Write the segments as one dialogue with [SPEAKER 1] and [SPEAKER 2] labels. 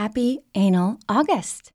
[SPEAKER 1] happy Anal August.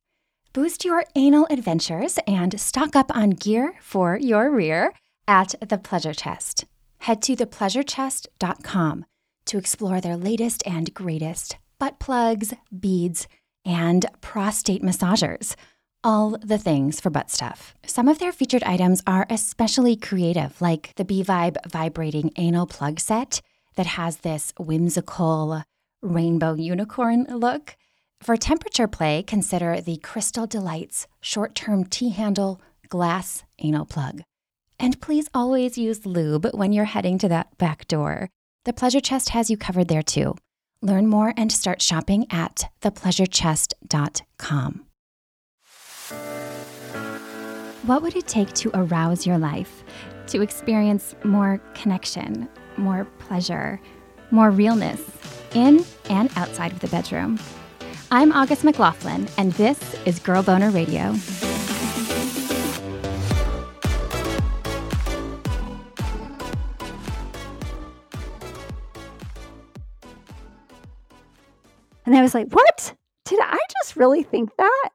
[SPEAKER 1] Boost your anal adventures and stock up on gear for your rear at The Pleasure Chest. Head to thepleasurechest.com to explore their latest and greatest butt plugs, beads, and prostate massagers. All the things for butt stuff. Some of their featured items are especially creative, like the B Vibe vibrating anal plug set that has this whimsical rainbow unicorn look. For temperature play, consider the Crystal Delights short stem T handle glass anal plug. And please always use lube when you're heading to that back door. The Pleasure Chest has you covered there too. Learn more and start shopping at thepleasurechest.com. What would it take to arouse your life, to experience more connection, more pleasure, more realness in and outside of the bedroom? I'm August McLaughlin, and this is Girl Boner Radio.
[SPEAKER 2] And I was like, what? Did I just really think that?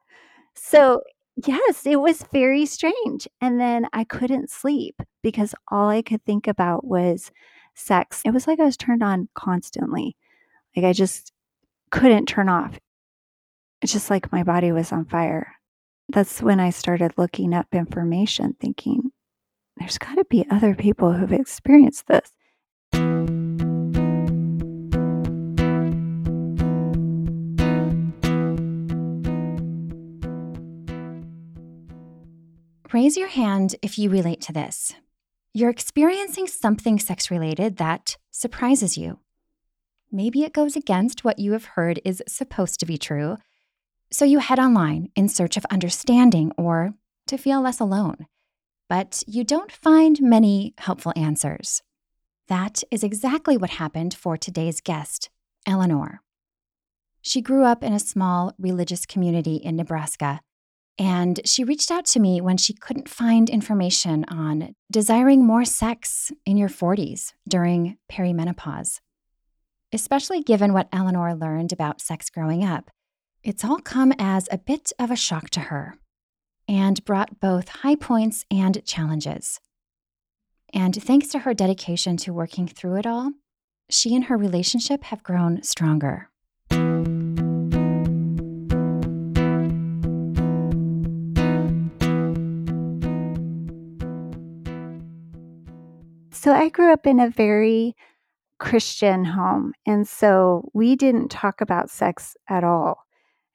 [SPEAKER 2] So, yes, it was very strange. And then I couldn't sleep because all I could think about was sex. It was like I was turned on constantly. Like I just couldn't turn off. It's just like my body was on fire. That's when I started looking up information, thinking, there's got to be other people who've experienced this.
[SPEAKER 1] Raise your hand if you relate to this. You're experiencing something sex related that surprises you. Maybe it goes against what you have heard is supposed to be true. So you head online in search of understanding or to feel less alone. But you don't find many helpful answers. That is exactly what happened for today's guest, Eleanor. She grew up in a small religious community in Nebraska and she reached out to me when she couldn't find information on desiring more sex in your 40s during perimenopause. Especially given what Eleanor learned about sex growing up, it's all come as a bit of a shock to her and brought both high points and challenges. And thanks to her dedication to working through it all, she and her relationship have grown stronger.
[SPEAKER 2] So I grew up in a very Christian home. And so we didn't talk about sex at all,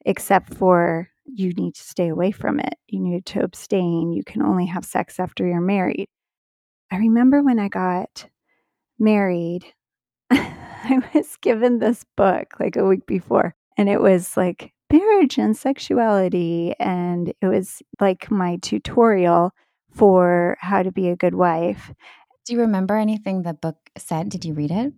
[SPEAKER 2] except for you need to stay away from it. You need to abstain. You can only have sex after you're married. I remember when I got married, I was given this book like a week before, and it was like marriage and sexuality. And it was like my tutorial for how to be a good wife.
[SPEAKER 1] Do you remember anything the book said? Did you read it?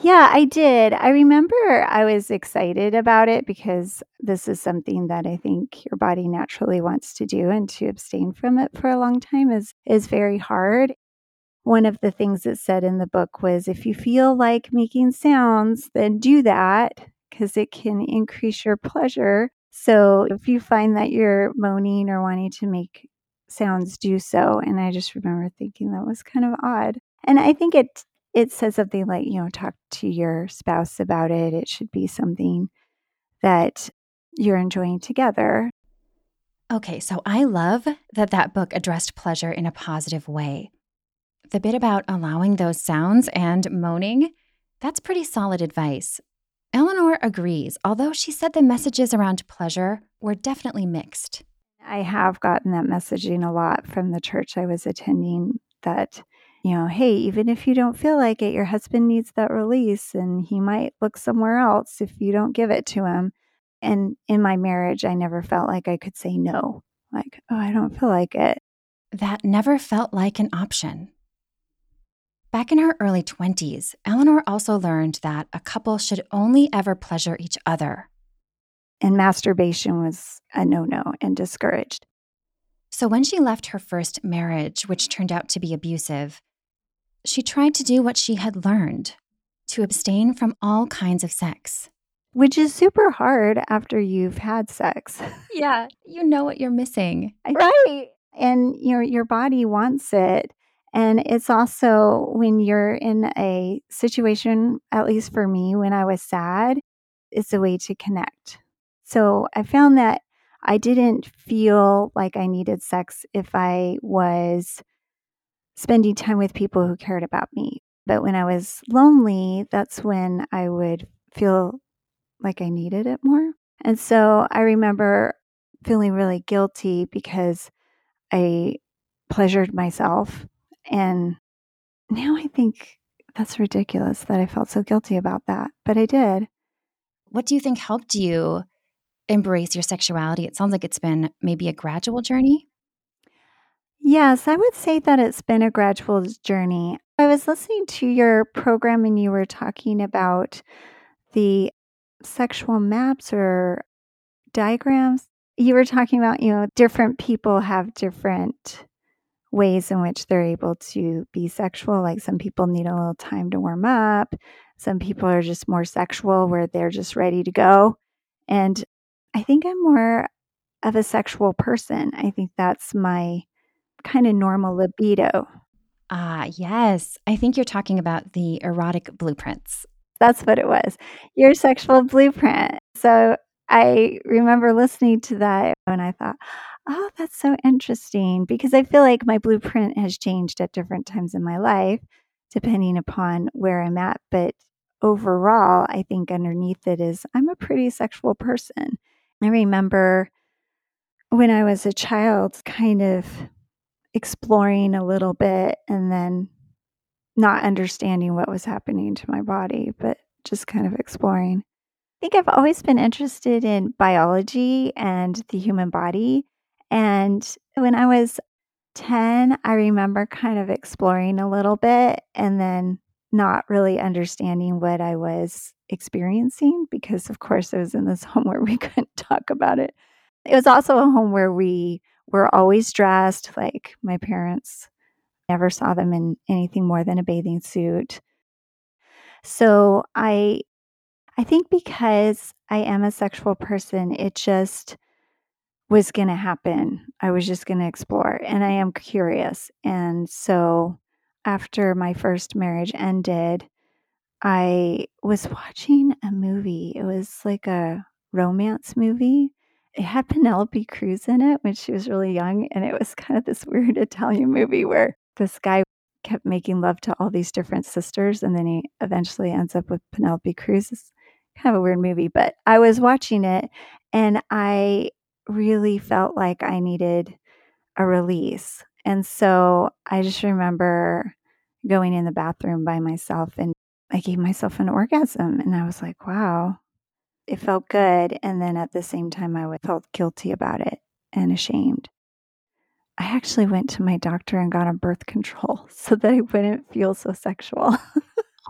[SPEAKER 2] Yeah, I did. I remember I was excited about it because this is something that I think your body naturally wants to do and to abstain from it for a long time is is very hard. One of the things it said in the book was if you feel like making sounds, then do that because it can increase your pleasure. So if you find that you're moaning or wanting to make sounds do so. And I just remember thinking that was kind of odd. And I think it it says something like, you know, talk to your spouse about it. It should be something that you're enjoying together.
[SPEAKER 1] Okay, so I love that that book addressed pleasure in a positive way. The bit about allowing those sounds and moaning, that's pretty solid advice. Eleanor agrees, although she said the messages around pleasure were definitely mixed.
[SPEAKER 2] I have gotten that messaging a lot from the church I was attending that, you know, hey, even if you don't feel like it, your husband needs that release and he might look somewhere else if you don't give it to him. And in my marriage, I never felt like I could say no. Like, oh, I don't feel like it.
[SPEAKER 1] That never felt like an option. Back in her early 20s, Eleanor also learned that a couple should only ever pleasure each other
[SPEAKER 2] and masturbation was a no no and discouraged.
[SPEAKER 1] So when she left her first marriage, which turned out to be abusive, she tried to do what she had learned to abstain from all kinds of sex.
[SPEAKER 2] which is super hard after you've had sex.
[SPEAKER 1] Yeah, you know what you're missing.
[SPEAKER 2] Right. And your your body wants it. And it's also when you're in a situation, at least for me, when I was sad, it's a way to connect. So I found that I didn't feel like I needed sex if I was spending time with people who cared about me. But when I was lonely, that's when I would feel like I needed it more. And so I remember feeling really guilty because I pleasured myself. And now I think that's ridiculous that I felt so guilty about that, but I did.
[SPEAKER 1] What do you think helped you embrace your sexuality? It sounds like it's been maybe a gradual journey.
[SPEAKER 2] Yes, I would say that it's been a gradual journey. I was listening to your program and you were talking about the sexual maps or diagrams. You were talking about, you know, different people have different ways in which they're able to be sexual. Like some people need a little time to warm up. Some people are just more sexual where they're just ready to go. And I think I'm more of a sexual person. I think that's my kind of normal libido.
[SPEAKER 1] Ah, yes. I think you're talking about the erotic blueprints.
[SPEAKER 2] That's what it was. Your sexual blueprint. So I remember listening to that and I thought, oh, that's so interesting because I feel like my blueprint has changed at different times in my life, depending upon where I'm at. But overall, I think underneath it is I'm a pretty sexual person. I remember when I was a child, kind of exploring a little bit and then not understanding what was happening to my body, but just kind of exploring. I think I've always been interested in biology and the human body. And when I was 10, I remember kind of exploring a little bit and then not really understanding what I was experiencing because, of course, I was in this home where we couldn't talk about it. It was also a home where we were always dressed. Like my parents never saw them in anything more than a bathing suit. So I I think because I am a sexual person, it just was going to happen. I was just going to explore and I am curious. And so after my first marriage ended, I was watching a movie. It was like a romance movie. It had Penelope Cruz in it when she was really young. And it was kind of this weird Italian movie where this guy kept making love to all these different sisters. And then he eventually ends up with Penelope Cruz. It's kind of a weird movie, but I was watching it and I really felt like I needed a release. And so I just remember going in the bathroom by myself and I gave myself an orgasm. And I was like, wow, it felt good. And then at the same time, I felt guilty about it and ashamed. I actually went to my doctor and got on birth control so that I wouldn't feel so sexual.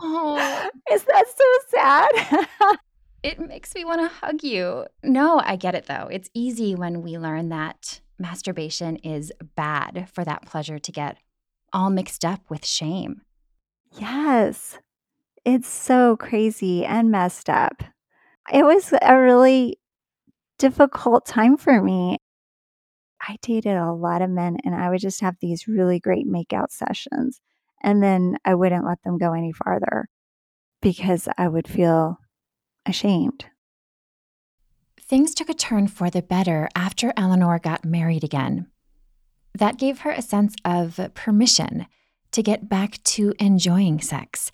[SPEAKER 1] Oh,
[SPEAKER 2] Is that so sad?
[SPEAKER 1] it makes me want to hug you. No, I get it though. It's easy when we learn that masturbation is bad for that pleasure to get all mixed up with shame.
[SPEAKER 2] yes. It's so crazy and messed up. It was a really difficult time for me. I dated a lot of men and I would just have these really great makeout sessions. And then I wouldn't let them go any farther because I would feel ashamed.
[SPEAKER 1] Things took a turn for the better after Eleanor got married again. That gave her a sense of permission to get back to enjoying sex.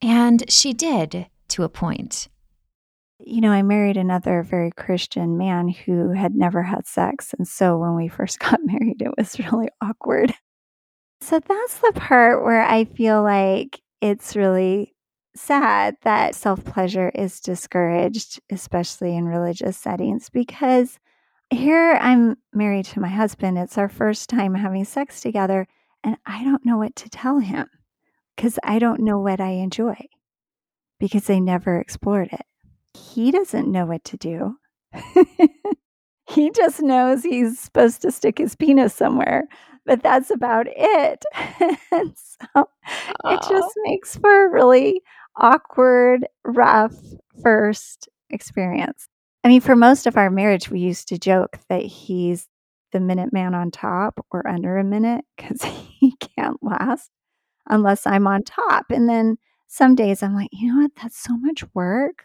[SPEAKER 1] And she did to a point.
[SPEAKER 2] You know, I married another very Christian man who had never had sex. And so when we first got married, it was really awkward. So that's the part where I feel like it's really sad that self pleasure is discouraged, especially in religious settings, because here I'm married to my husband. It's our first time having sex together, and I don't know what to tell him because I don't know what I enjoy because they never explored it. He doesn't know what to do. he just knows he's supposed to stick his penis somewhere, but that's about it. and so it just makes for a really awkward, rough first experience. I mean, for most of our marriage, we used to joke that he's the minute man on top or under a minute because he can't last unless I'm on top. And then some days I'm like, you know what? That's so much work.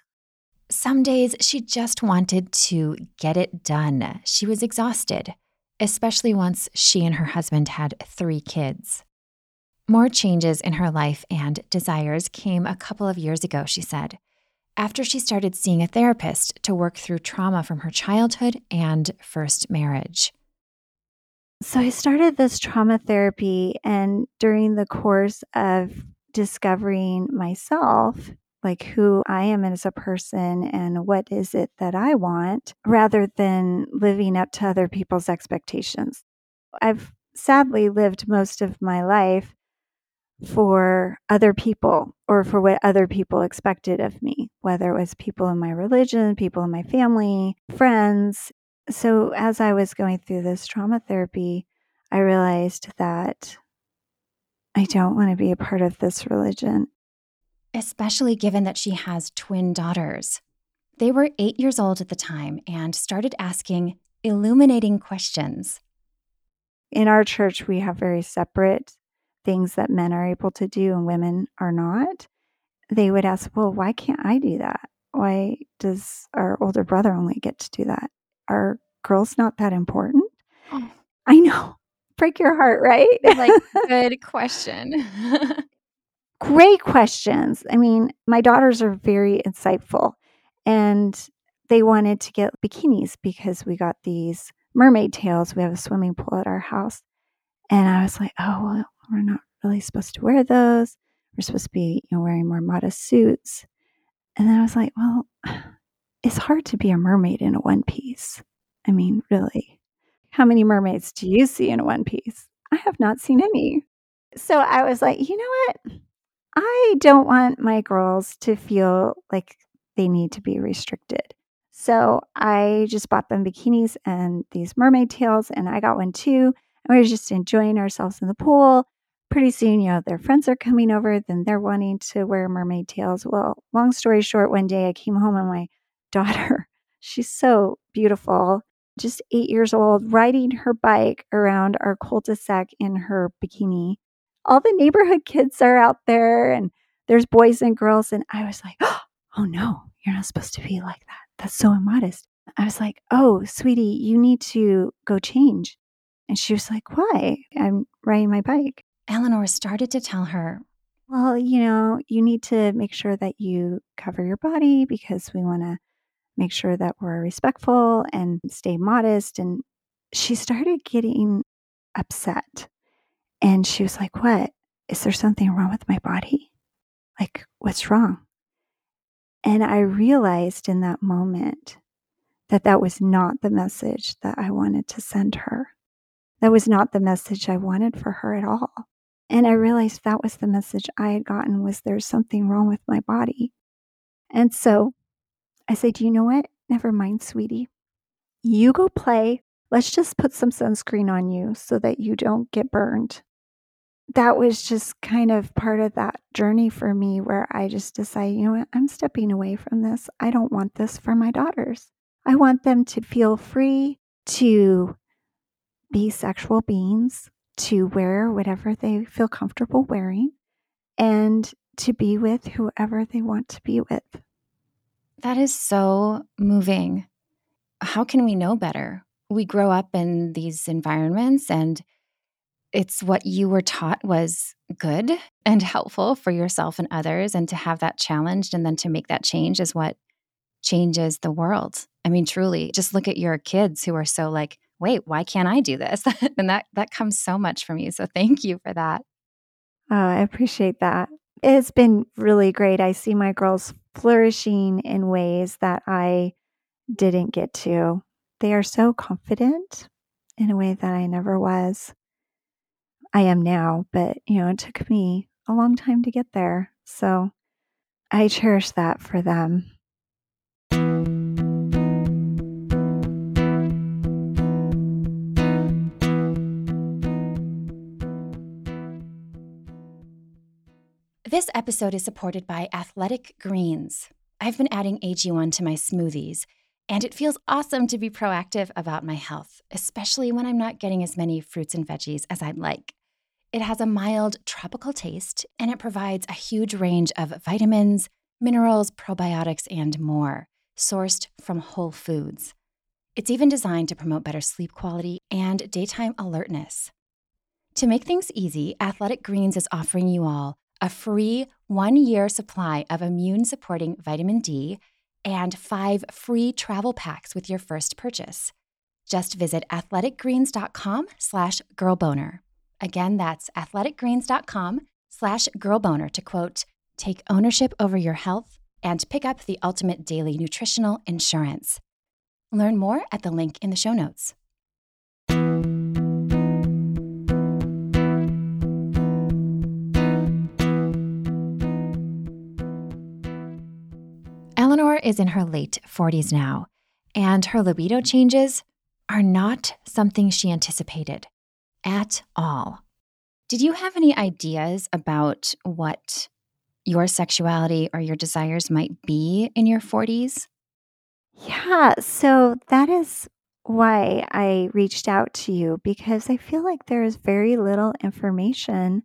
[SPEAKER 1] Some days she just wanted to get it done. She was exhausted, especially once she and her husband had three kids. More changes in her life and desires came a couple of years ago, she said, after she started seeing a therapist to work through trauma from her childhood and first marriage.
[SPEAKER 2] So I started this trauma therapy, and during the course of discovering myself, like who I am as a person and what is it that I want, rather than living up to other people's expectations. I've sadly lived most of my life for other people or for what other people expected of me, whether it was people in my religion, people in my family, friends. So, as I was going through this trauma therapy, I realized that I don't want to be a part of this religion.
[SPEAKER 1] Especially given that she has twin daughters. They were eight years old at the time and started asking illuminating questions.
[SPEAKER 2] In our church, we have very separate things that men are able to do and women are not. They would ask, Well, why can't I do that? Why does our older brother only get to do that? Are girls not that important? Oh. I know break your heart, right?
[SPEAKER 1] like, good question.
[SPEAKER 2] Great questions. I mean, my daughters are very insightful and they wanted to get bikinis because we got these mermaid tails. We have a swimming pool at our house. And I was like, oh, well, we're not really supposed to wear those. We're supposed to be, you know, wearing more modest suits. And then I was like, well, it's hard to be a mermaid in a one piece. I mean, really. How many mermaids do you see in a one piece? I have not seen any. So I was like, you know what? I don't want my girls to feel like they need to be restricted. So I just bought them bikinis and these mermaid tails, and I got one too. And we were just enjoying ourselves in the pool. Pretty soon, you know, their friends are coming over, then they're wanting to wear mermaid tails. Well, long story short, one day I came home and my daughter, she's so beautiful just eight years old, riding her bike around our cul de sac in her bikini. All the neighborhood kids are out there, and there's boys and girls. And I was like, oh no, you're not supposed to be like that. That's so immodest. I was like, oh, sweetie, you need to go change. And she was like, why? I'm riding my bike.
[SPEAKER 1] Eleanor started to tell her,
[SPEAKER 2] well, you know, you need to make sure that you cover your body because we want to make sure that we're respectful and stay modest. And she started getting upset. And she was like, What? Is there something wrong with my body? Like, what's wrong? And I realized in that moment that that was not the message that I wanted to send her. That was not the message I wanted for her at all. And I realized that was the message I had gotten was there's something wrong with my body. And so I say, Do you know what? Never mind, sweetie. You go play. Let's just put some sunscreen on you so that you don't get burned. That was just kind of part of that journey for me where I just decided, you know what? I'm stepping away from this. I don't want this for my daughters. I want them to feel free to be sexual beings, to wear whatever they feel comfortable wearing, and to be with whoever they want to be with.
[SPEAKER 1] That is so moving. How can we know better? We grow up in these environments and it's what you were taught was good and helpful for yourself and others and to have that challenged and then to make that change is what changes the world. I mean truly, just look at your kids who are so like, "Wait, why can't I do this?" and that that comes so much from you. So thank you for that.
[SPEAKER 2] Oh, I appreciate that. It's been really great. I see my girls flourishing in ways that I didn't get to. They are so confident in a way that I never was. I am now, but you know, it took me a long time to get there. So I cherish that for them.
[SPEAKER 1] This episode is supported by Athletic Greens. I've been adding AG1 to my smoothies, and it feels awesome to be proactive about my health, especially when I'm not getting as many fruits and veggies as I'd like. It has a mild tropical taste, and it provides a huge range of vitamins, minerals, probiotics, and more, sourced from whole foods. It's even designed to promote better sleep quality and daytime alertness. To make things easy, Athletic Greens is offering you all a free one year supply of immune supporting vitamin D and five free travel packs with your first purchase. Just visit athleticgreens.com slash girlboner. Again, that's athleticgreens.com slash girlboner to quote, take ownership over your health and pick up the ultimate daily nutritional insurance. Learn more at the link in the show notes. Eleanor is in her late 40s now, and her libido changes are not something she anticipated at all. Did you have any ideas about what your sexuality or your desires might be in your 40s?
[SPEAKER 2] Yeah, so that is why I reached out to you because I feel like there is very little information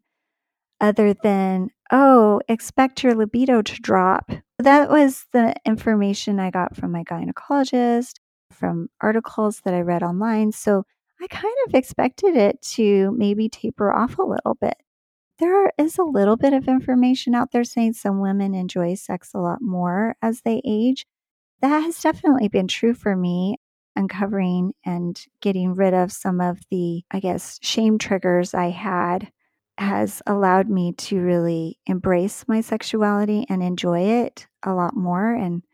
[SPEAKER 2] other than, oh, expect your libido to drop. That was the information I got from my gynecologist, from articles that I read online. So I kind of expected it to maybe taper off a little bit. There is a little bit of information out there saying some women enjoy sex a lot more as they age. That has definitely been true for me. Uncovering and getting rid of some of the, I guess, shame triggers I had has allowed me to really embrace my sexuality and enjoy it a lot more and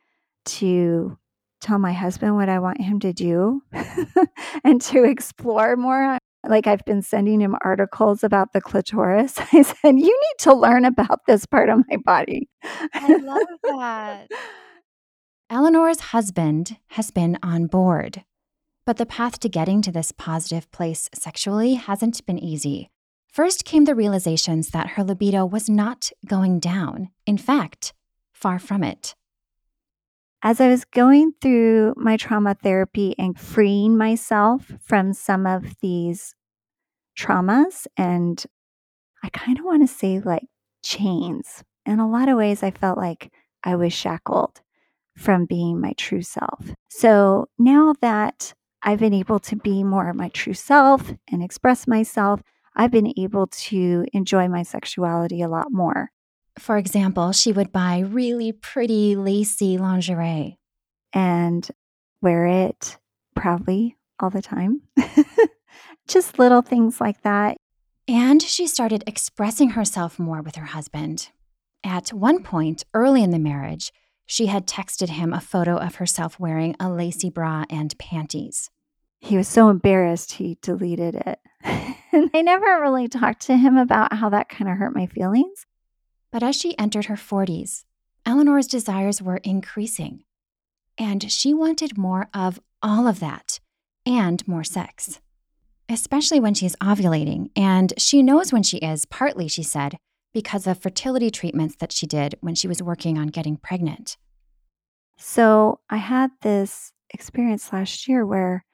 [SPEAKER 2] to tell my husband what I want him to do and to explore more. Like I've been sending him articles about the clitoris. I said, You need to learn about this part of my body.
[SPEAKER 1] I love that. Eleanor's husband has been on board, but the path to getting to this positive place sexually hasn't been easy. First came the realizations that her libido was not going down. In fact, far from it.
[SPEAKER 2] As I was going through my trauma therapy and freeing myself from some of these traumas, and I kind of want to say like chains. In a lot of ways, I felt like I was shackled from being my true self. So now that I've been able to be more of my true self and express myself, I've been able to enjoy my sexuality a lot more.
[SPEAKER 1] For example, she would buy really pretty, lacy lingerie
[SPEAKER 2] and wear it proudly all the time. Just little things like that.
[SPEAKER 1] And she started expressing herself more with her husband. At one point early in the marriage, she had texted him a photo of herself wearing a lacy bra and panties.
[SPEAKER 2] He was so embarrassed he deleted it. and I never really talked to him about how that kind of hurt my feelings.
[SPEAKER 1] But as she entered her 40s, Eleanor's desires were increasing. And she wanted more of all of that and more sex, especially when she's ovulating. And she knows when she is, partly, she said, because of fertility treatments that she did when she was working on getting pregnant.
[SPEAKER 2] So I had this experience last year where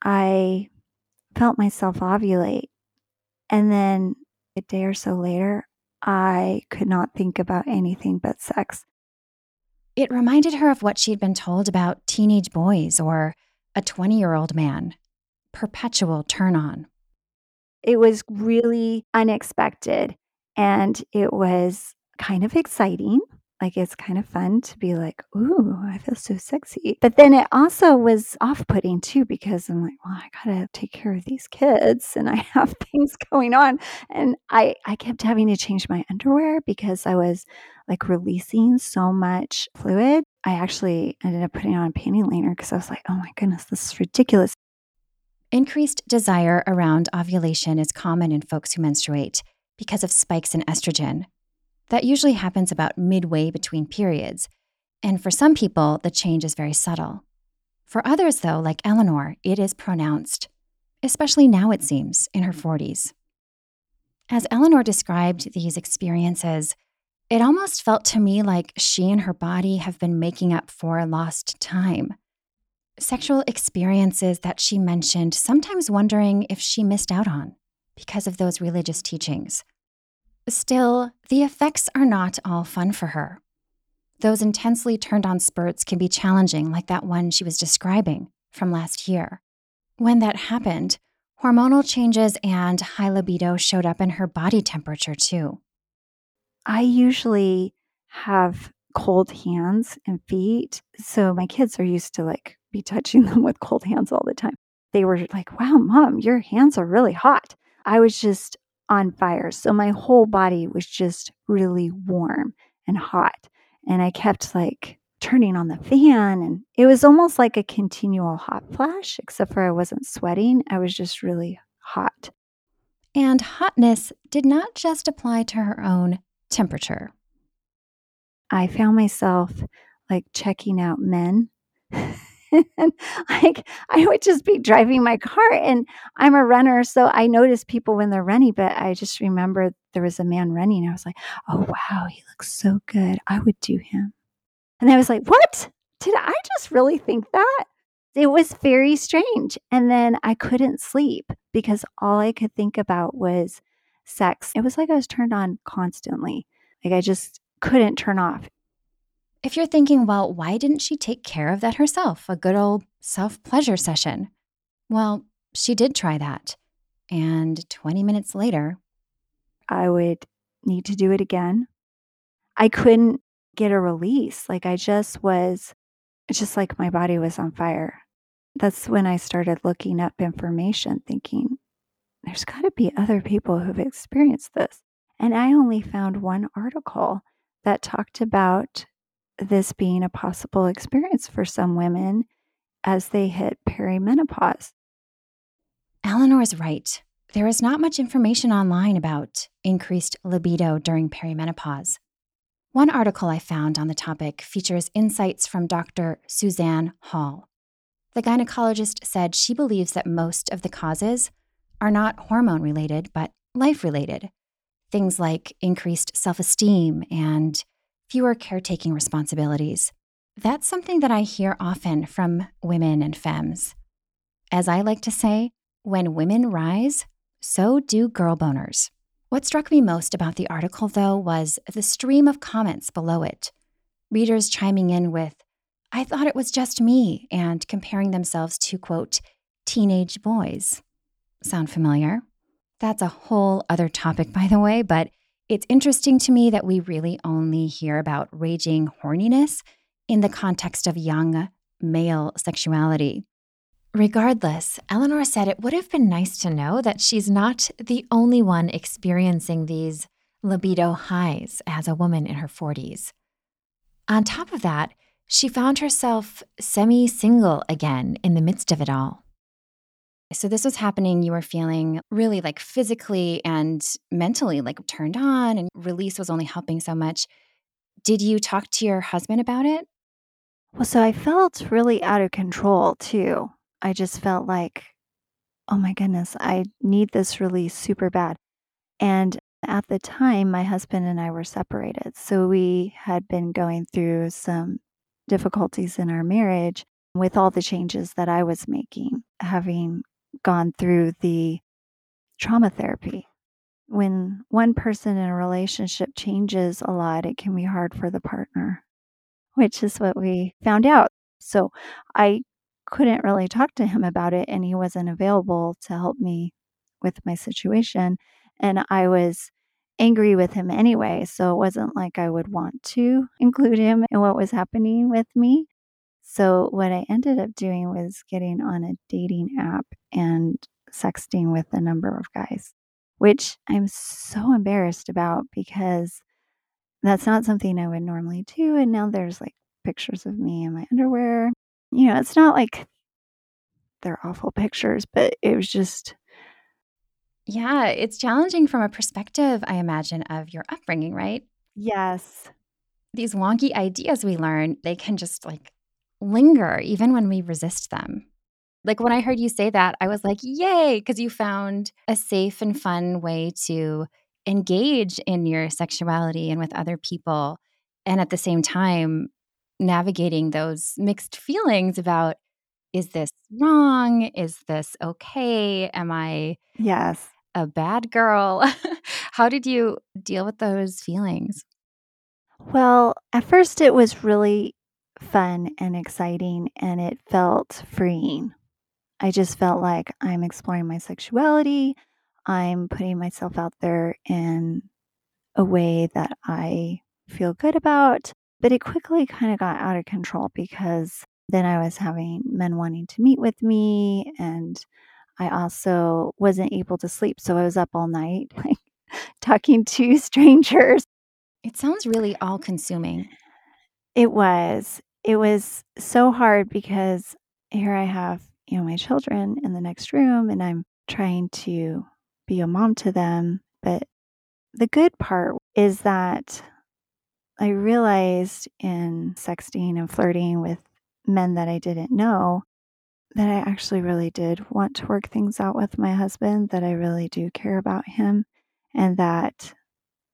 [SPEAKER 2] I felt myself ovulate. And then a day or so later, I could not think about anything but sex.
[SPEAKER 1] It reminded her of what she'd been told about teenage boys or a 20 year old man perpetual turn on.
[SPEAKER 2] It was really unexpected and it was kind of exciting like it's kind of fun to be like, ooh, I feel so sexy. But then it also was off putting too because I'm like, well, I gotta take care of these kids and I have things going on. And I, I kept having to change my underwear because I was like releasing so much fluid. I actually ended up putting on a panty liner because I was like, oh my goodness, this is ridiculous.
[SPEAKER 1] Increased desire around ovulation is common in folks who menstruate because of spikes in estrogen, that usually happens about midway between periods, and for some people, the change is very subtle. For others, though, like Eleanor, it is pronounced, especially now, it seems, in her 40s. As Eleanor described these experiences, It almost felt to me like she and her body have been making up for lost time. Sexual experiences that she mentioned, sometimes wondering if she missed out on because of those religious teachings. Still, the effects are not all fun for her. Those intensely turned on spurts can be challenging, like that one she was describing from last year. When that happened, hormonal changes and high libido showed up in her body temperature too.
[SPEAKER 2] I usually have cold hands and feet. So my kids are used to like be touching them with cold hands all the time. They were like, wow, mom, your hands are really hot. I was just on fire. So my whole body was just really warm and hot. And I kept like turning on the fan and it was almost like a continual hot flash, except for I wasn't sweating. I was just really hot.
[SPEAKER 1] And hotness did not just apply to her own temperature.
[SPEAKER 2] I found myself like checking out men. and like I would just be driving my car and I'm a runner so I notice people when they're running but I just remember there was a man running I was like oh wow he looks so good I would do him. And I was like what? Did I just really think that? It was very strange and then I couldn't sleep because all I could think about was sex. It was like I was turned on constantly. Like I just couldn't turn off
[SPEAKER 1] if you're thinking, well, why didn't she take care of that herself? A good old self pleasure session. Well, she did try that. And 20 minutes later,
[SPEAKER 2] I would need to do it again. I couldn't get a release. Like I just was, it's just like my body was on fire. That's when I started looking up information, thinking, there's got to be other people who've experienced this. And I only found one article that talked about this being a possible experience for some women as they hit perimenopause.
[SPEAKER 1] Eleanor is right. There is not much information online about increased libido during perimenopause. One article I found on the topic features insights from Dr. Suzanne Hall. The gynecologist said she believes that most of the causes are not hormone related, but life related. Things like increased self esteem and fewer caretaking responsibilities. That's something that I hear often from women and femmes. As I like to say, when women rise, so do girl boners. What struck me most about the article, though, was the stream of comments below it. Readers chiming in with, I thought it was just me, and comparing themselves to, quote, teenage boys. Sound familiar? That's a whole other topic, by the way, but it's interesting to me that we really only hear about raging horniness in the context of young male sexuality. Regardless, Eleanor said it would have been nice to know that she's not the only one experiencing these libido highs as a woman in her 40s. On top of that, she found herself semi single again in the midst of it all. So this was happening. You were feeling really like physically and mentally like turned on, and release was only helping so much. Did you talk to your husband about it?
[SPEAKER 2] Well, so I felt really out of control too. I just felt like, oh my goodness, I need this release super bad. And at the time, my husband and I were separated. So we had been going through some difficulties in our marriage with all the changes that I was making, having gone through the trauma therapy. When one person in a relationship changes a lot, it can be hard for the partner, which is what we found out. So I couldn't really talk to him about it, and he wasn't available to help me with my situation. And I was angry with him anyway. So it wasn't like I would want to include him in what was happening with me. So, what I ended up doing was getting on a dating app and sexting with a number of guys, which I'm so embarrassed about because that's not something I would normally do. And now there's like pictures of me in my underwear. You know, it's not like they're awful pictures, but it was just.
[SPEAKER 1] Yeah, it's challenging from a perspective, I imagine, of your upbringing, right?
[SPEAKER 2] Yes.
[SPEAKER 1] These wonky ideas we learn, they can just like linger even when we resist them. Like when I heard you say that, I was like, yay, because you found a safe and fun way to engage in your sexuality and with other people. And at the same time, navigating those mixed feelings about is this wrong? Is this okay? Am I
[SPEAKER 2] Yes.
[SPEAKER 1] a bad girl? How did you deal with those feelings?
[SPEAKER 2] Well, at first it was really fun and exciting and it felt freeing. I just felt like I'm exploring my sexuality. I'm putting myself out there in a way that I feel good about. But it quickly kind of got out of control because then I was having men wanting to meet with me and I also wasn't able to sleep. So I was up all night, like talking to strangers.
[SPEAKER 1] It sounds really all consuming.
[SPEAKER 2] It was. It was so hard because here I have, you know, my children in the next room and I'm trying to be a mom to them. But the good part is that I realized in sexting and flirting with men that I didn't know that I actually really did want to work things out with my husband, that I really do care about him, and that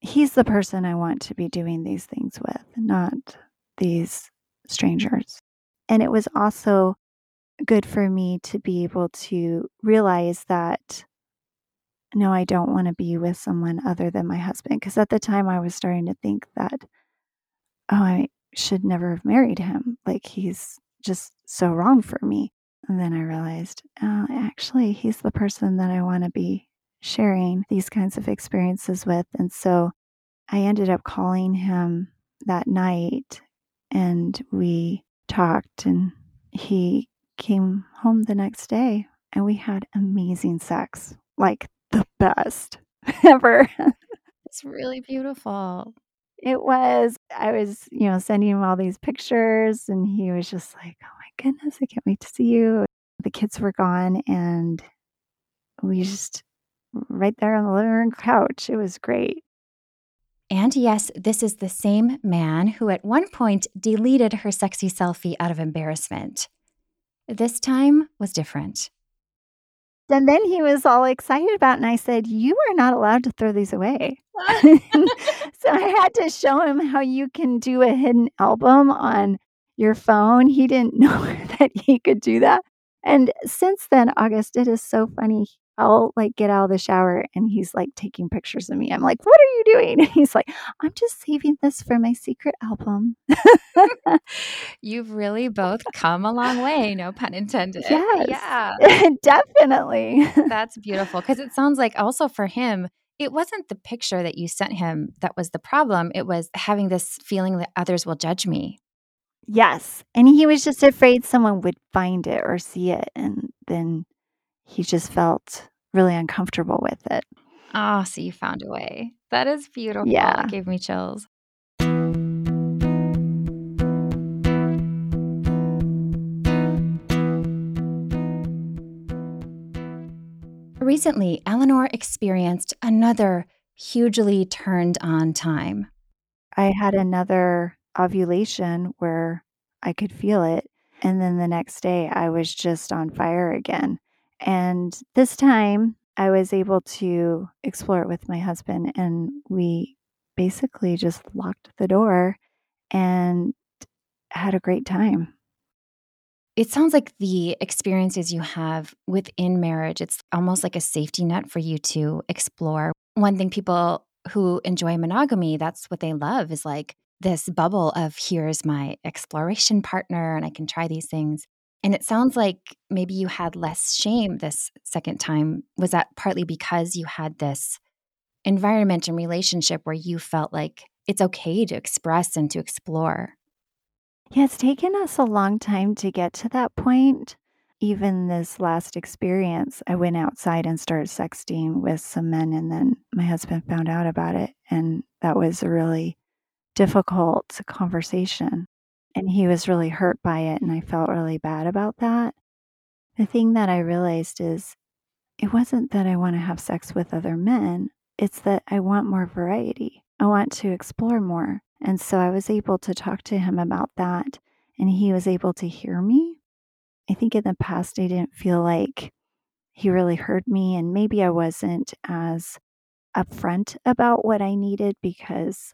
[SPEAKER 2] he's the person I want to be doing these things with, not these strangers. And it was also good for me to be able to realize that no, I don't want to be with someone other than my husband. Because at the time I was starting to think that, oh, I should never have married him. Like he's just so wrong for me. And then I realized, oh, actually, he's the person that I want to be sharing these kinds of experiences with. And so I ended up calling him that night and we talked, and he came home the next day and we had amazing sex like the best ever.
[SPEAKER 1] It's really beautiful.
[SPEAKER 2] It was. I was, you know, sending him all these pictures, and he was just like, oh my goodness, I can't wait to see you. The kids were gone, and we just right there on the living room couch. It was great.
[SPEAKER 1] And yes, this is the same man who at one point deleted her sexy selfie out of embarrassment. This time was different.
[SPEAKER 2] And then he was all excited about it, and I said, You are not allowed to throw these away. so I had to show him how you can do a hidden album on your phone. He didn't know that he could do that. And since then, August, it is so funny. I'll like get out of the shower and he's like taking pictures of me. I'm like, what are you doing? And he's like, I'm just saving this for my secret album.
[SPEAKER 1] You've really both come a long way, no pun intended.
[SPEAKER 2] Yes.
[SPEAKER 1] Yeah.
[SPEAKER 2] Definitely.
[SPEAKER 1] That's beautiful. Because it sounds like also for him, it wasn't the picture that you sent him that was the problem. It was having this feeling that others will judge me.
[SPEAKER 2] Yes. And he was just afraid someone would find it or see it. And then he just felt really uncomfortable with it.
[SPEAKER 1] Oh, so you found a way. That is beautiful.
[SPEAKER 2] Yeah.
[SPEAKER 1] It gave me chills. Recently, Eleanor experienced another hugely turned on time.
[SPEAKER 2] I had another ovulation where I could feel it. And then the next day, I was just on fire again. And this time, I was able to explore it with my husband, and we basically just locked the door and had a great time.
[SPEAKER 1] It sounds like the experiences you have within marriage, it's almost like a safety net for you to explore. One thing people who enjoy monogamy, that's what they love is like this bubble of here's my exploration partner and I can try these things. And it sounds like maybe you had less shame this second time. Was that partly because you had this environment and relationship where you felt like it's okay to express and to explore?
[SPEAKER 2] Yeah, it's taken us a long time to get to that point. Even this last experience, I went outside and started sexting with some men, and then my husband found out about it. And that was a really difficult conversation. And he was really hurt by it, and I felt really bad about that. The thing that I realized is it wasn't that I want to have sex with other men, it's that I want more variety. I want to explore more. And so I was able to talk to him about that, and he was able to hear me. I think in the past, I didn't feel like he really heard me, and maybe I wasn't as upfront about what I needed because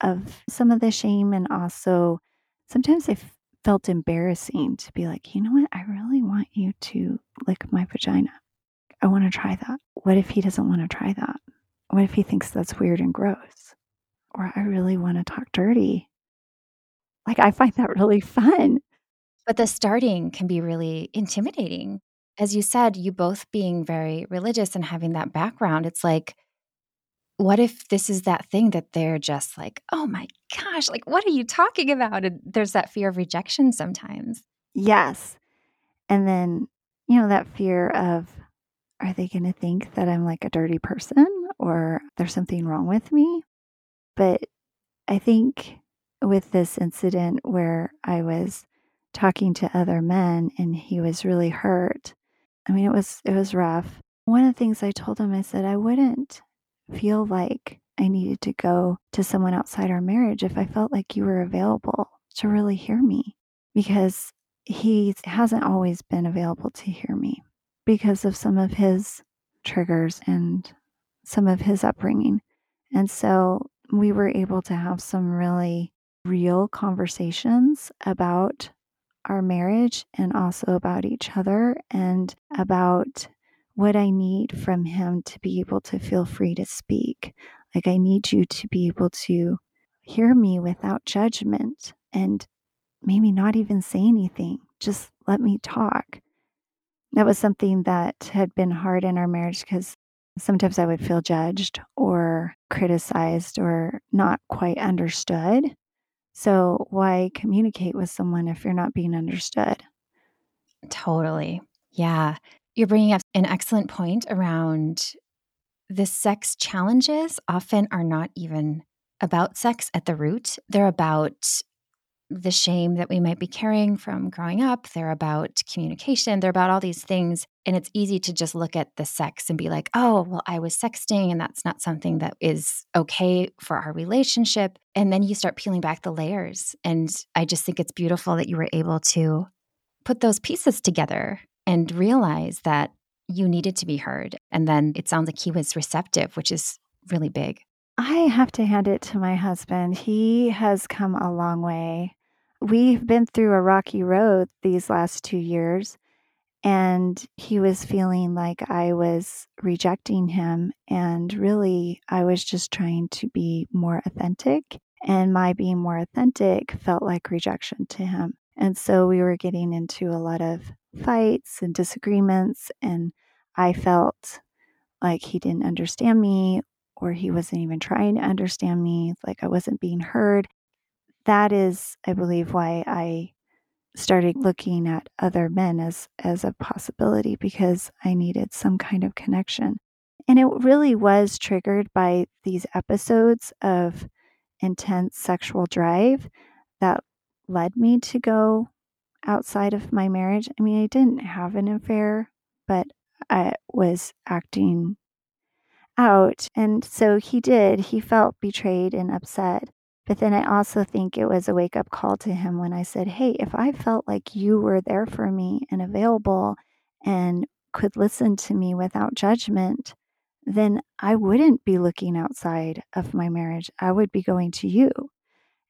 [SPEAKER 2] of some of the shame. And also, sometimes I felt embarrassing to be like, you know what? I really want you to lick my vagina. I want to try that. What if he doesn't want to try that? What if he thinks that's weird and gross? Or I really want to talk dirty. Like, I find that really fun.
[SPEAKER 1] But the starting can be really intimidating. As you said, you both being very religious and having that background, it's like, what if this is that thing that they're just like, oh my gosh, like, what are you talking about? And there's that fear of rejection sometimes.
[SPEAKER 2] Yes. And then, you know, that fear of, are they going to think that I'm like a dirty person or there's something wrong with me? But I think with this incident where I was talking to other men and he was really hurt. I mean, it was it was rough. One of the things I told him I said I wouldn't feel like I needed to go to someone outside our marriage if I felt like you were available to really hear me because he hasn't always been available to hear me because of some of his triggers and some of his upbringing. And so we were able to have some really real conversations about our marriage and also about each other and about what I need from him to be able to feel free to speak. Like, I need you to be able to hear me without judgment and maybe not even say anything. Just let me talk. That was something that had been hard in our marriage because sometimes I would feel judged or criticized or not quite understood. So, why communicate with someone if you're not being understood?
[SPEAKER 1] Totally. Yeah. You're bringing up an excellent point around the sex challenges often are not even about sex at the root. They're about the shame that we might be carrying from growing up. They're about communication. They're about all these things. And it's easy to just look at the sex and be like, oh, well, I was sexting and that's not something that is okay for our relationship. And then you start peeling back the layers. And I just think it's beautiful that you were able to put those pieces together and realize that you needed to be heard. And then it sounds like he was receptive, which is really big.
[SPEAKER 2] I have to hand it to my husband. He has come a long way. We've been through a rocky road these last two years, and he was feeling like I was rejecting him. And really, I was just trying to be more authentic. And my being more authentic felt like rejection to him. And so we were getting into a lot of fights and disagreements. And I felt like he didn't understand me or he wasn't even trying to understand me, like I wasn't being heard that is, I believe, why I started looking at other men as as a possibility because I needed some kind of connection. And it really was triggered by these episodes of intense sexual drive that led me to go outside of my marriage. I mean, I didn't have an affair, but I was acting out. And so he did. He felt betrayed and upset. But then I also think it was a wake up call to him when I said, Hey, if I felt like you were there for me and available and could listen to me without judgment, then I wouldn't be looking outside of my marriage. I would be going to you.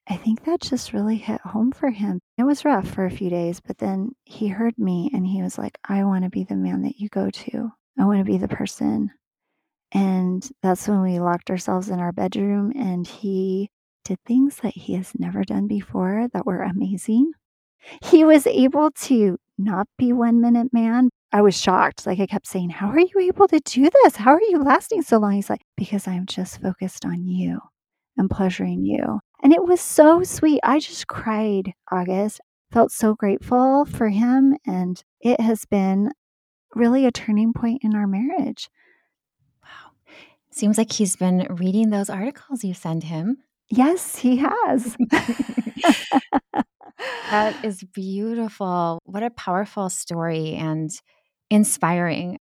[SPEAKER 2] I think that just really hit home for him. It was rough for a few days, but then he heard me and he was like, I want to be the man that you go to. I want to be the person. And that's when we locked ourselves in our bedroom and he did things that he has never done before that were amazing. He was able to not be one minute man. I was shocked. Like I kept saying, How are you able to do this? How are you lasting so long? He's like, Because I'm just focused on you and pleasuring you. And it was so sweet. I just cried, August. Felt so grateful for him. And it has been really a turning point in our marriage.
[SPEAKER 1] Wow. Seems like he's been reading those articles you send him.
[SPEAKER 2] Yes, he has.
[SPEAKER 1] that is beautiful. What a powerful story and inspiring.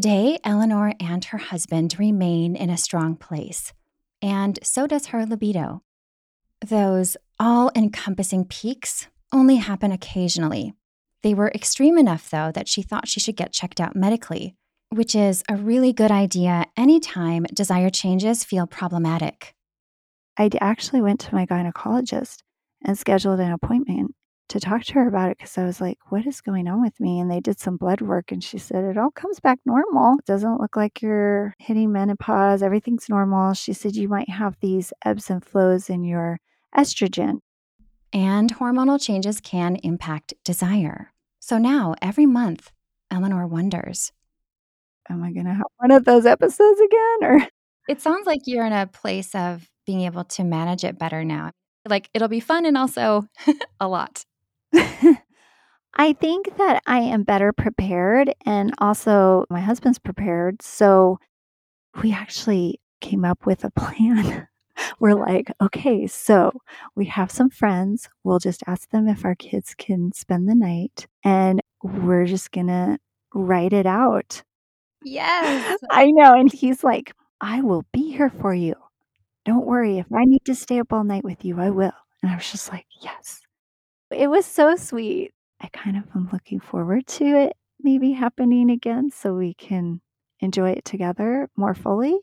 [SPEAKER 1] Today, Eleanor and her husband remain in a strong place, and so does her libido. Those all encompassing peaks only happen occasionally. They were extreme enough, though, that she thought she should get checked out medically, which is a really good idea anytime desire changes feel problematic.
[SPEAKER 2] I actually went to my gynecologist and scheduled an appointment to talk to her about it because I was like, what is going on with me? And they did some blood work and she said, it all comes back normal. It doesn't look like you're hitting menopause. Everything's normal. She said, you might have these ebbs and flows in your estrogen.
[SPEAKER 1] And hormonal changes can impact desire. So now, every month, Eleanor wonders
[SPEAKER 2] Am I going to have one of those episodes again? Or
[SPEAKER 1] it sounds like you're in a place of being able to manage it better now. Like it'll be fun and also a lot.
[SPEAKER 2] I think that I am better prepared, and also my husband's prepared. So we actually came up with a plan. We're like, okay, so we have some friends. We'll just ask them if our kids can spend the night, and we're just going to write it out.
[SPEAKER 1] Yes.
[SPEAKER 2] I know. And he's like, I will be here for you. Don't worry. If I need to stay up all night with you, I will. And I was just like, yes. It was so sweet. I kind of am looking forward to it maybe happening again so we can enjoy it together more fully.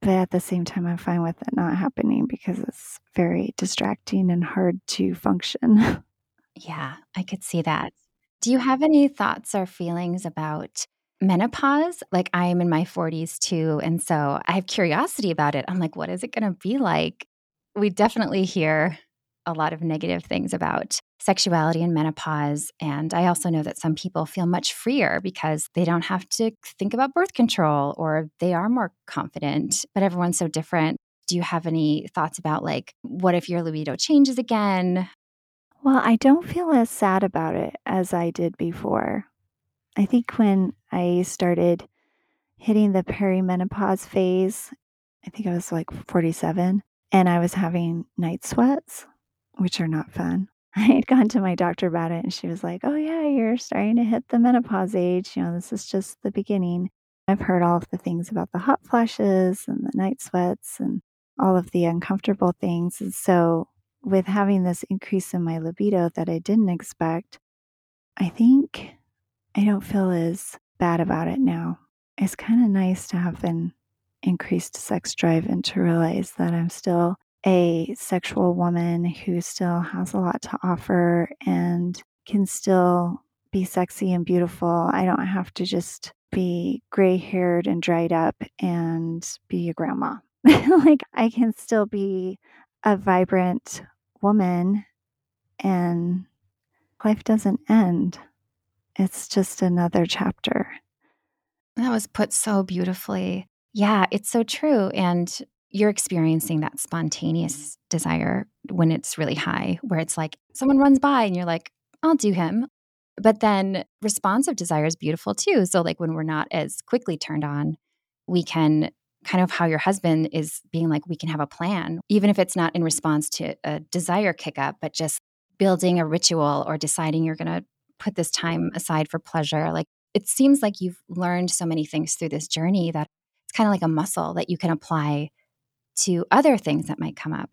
[SPEAKER 2] But at the same time, I'm fine with it not happening because it's very distracting and hard to function.
[SPEAKER 1] Yeah, I could see that. Do you have any thoughts or feelings about menopause? Like, I'm in my 40s too. And so I have curiosity about it. I'm like, what is it going to be like? We definitely hear a lot of negative things about sexuality and menopause. And I also know that some people feel much freer because they don't have to think about birth control or they are more confident, but everyone's so different. Do you have any thoughts about like, what if your libido changes again?
[SPEAKER 2] Well, I don't feel as sad about it as I did before. I think when I started hitting the perimenopause phase, I think I was like 47, and I was having night sweats, which are not fun. I had gone to my doctor about it and she was like, Oh, yeah, you're starting to hit the menopause age. You know, this is just the beginning. I've heard all of the things about the hot flashes and the night sweats and all of the uncomfortable things. And so, with having this increase in my libido that I didn't expect, I think I don't feel as bad about it now. It's kind of nice to have an increased sex drive and to realize that I'm still a sexual woman who still has a lot to offer and can still be sexy and beautiful. I don't have to just be gray haired and dried up and be a grandma. like, I can still be a vibrant woman and life doesn't end. It's just another chapter.
[SPEAKER 1] That was put so beautifully. Yeah, it's so true. And you're experiencing that spontaneous desire when it's really high, where it's like someone runs by and you're like, I'll do him. But then responsive desire is beautiful too. So, like when we're not as quickly turned on, we can kind of how your husband is being like, we can have a plan, even if it's not in response to a desire kick up, but just building a ritual or deciding you're going to put this time aside for pleasure. Like it seems like you've learned so many things through this journey that it's kind of like a muscle that you can apply to other things that might come up.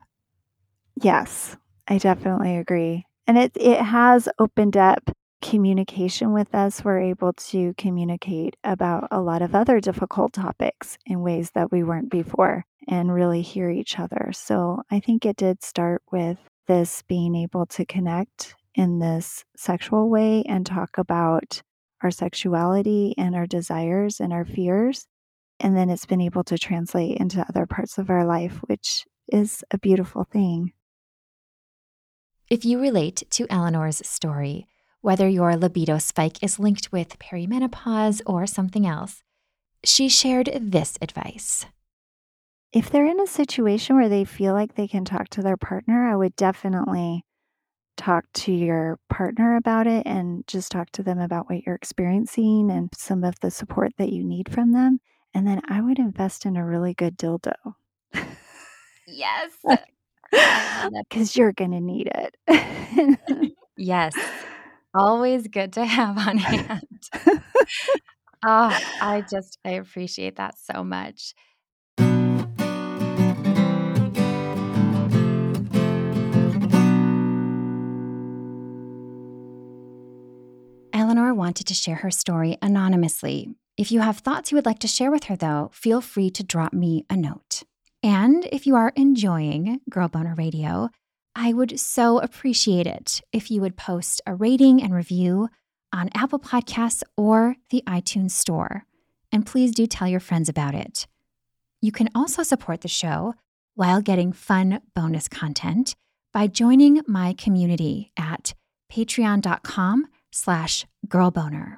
[SPEAKER 2] Yes, I definitely agree. And it it has opened up communication with us. We're able to communicate about a lot of other difficult topics in ways that we weren't before and really hear each other. So I think it did start with this being able to connect in this sexual way and talk about our sexuality and our desires and our fears and then it's been able to translate into other parts of our life, which is a beautiful thing.
[SPEAKER 1] If you relate to Eleanor's story, whether your libido spike is linked with perimenopause or something else, she shared this advice.
[SPEAKER 2] If they're in a situation where they feel like they can talk to their partner, I would definitely talk to your partner about it and just talk to them about what you're experiencing and some of the support that you need from them. And then I would invest in a really good dildo.
[SPEAKER 1] yes.
[SPEAKER 2] Because you're going to need it.
[SPEAKER 1] yes. Always good to have on hand. oh, I just, I appreciate that so much. Eleanor wanted to share her story anonymously if you have thoughts you would like to share with her, though, feel free to drop me a note. And if you are enjoying Girl Boner Radio, I would so appreciate it if you would post a rating and review on Apple Podcasts or the iTunes Store. And please do tell your friends about it. You can also support the show while getting fun bonus content by joining my community at patreon.com slash girlboner.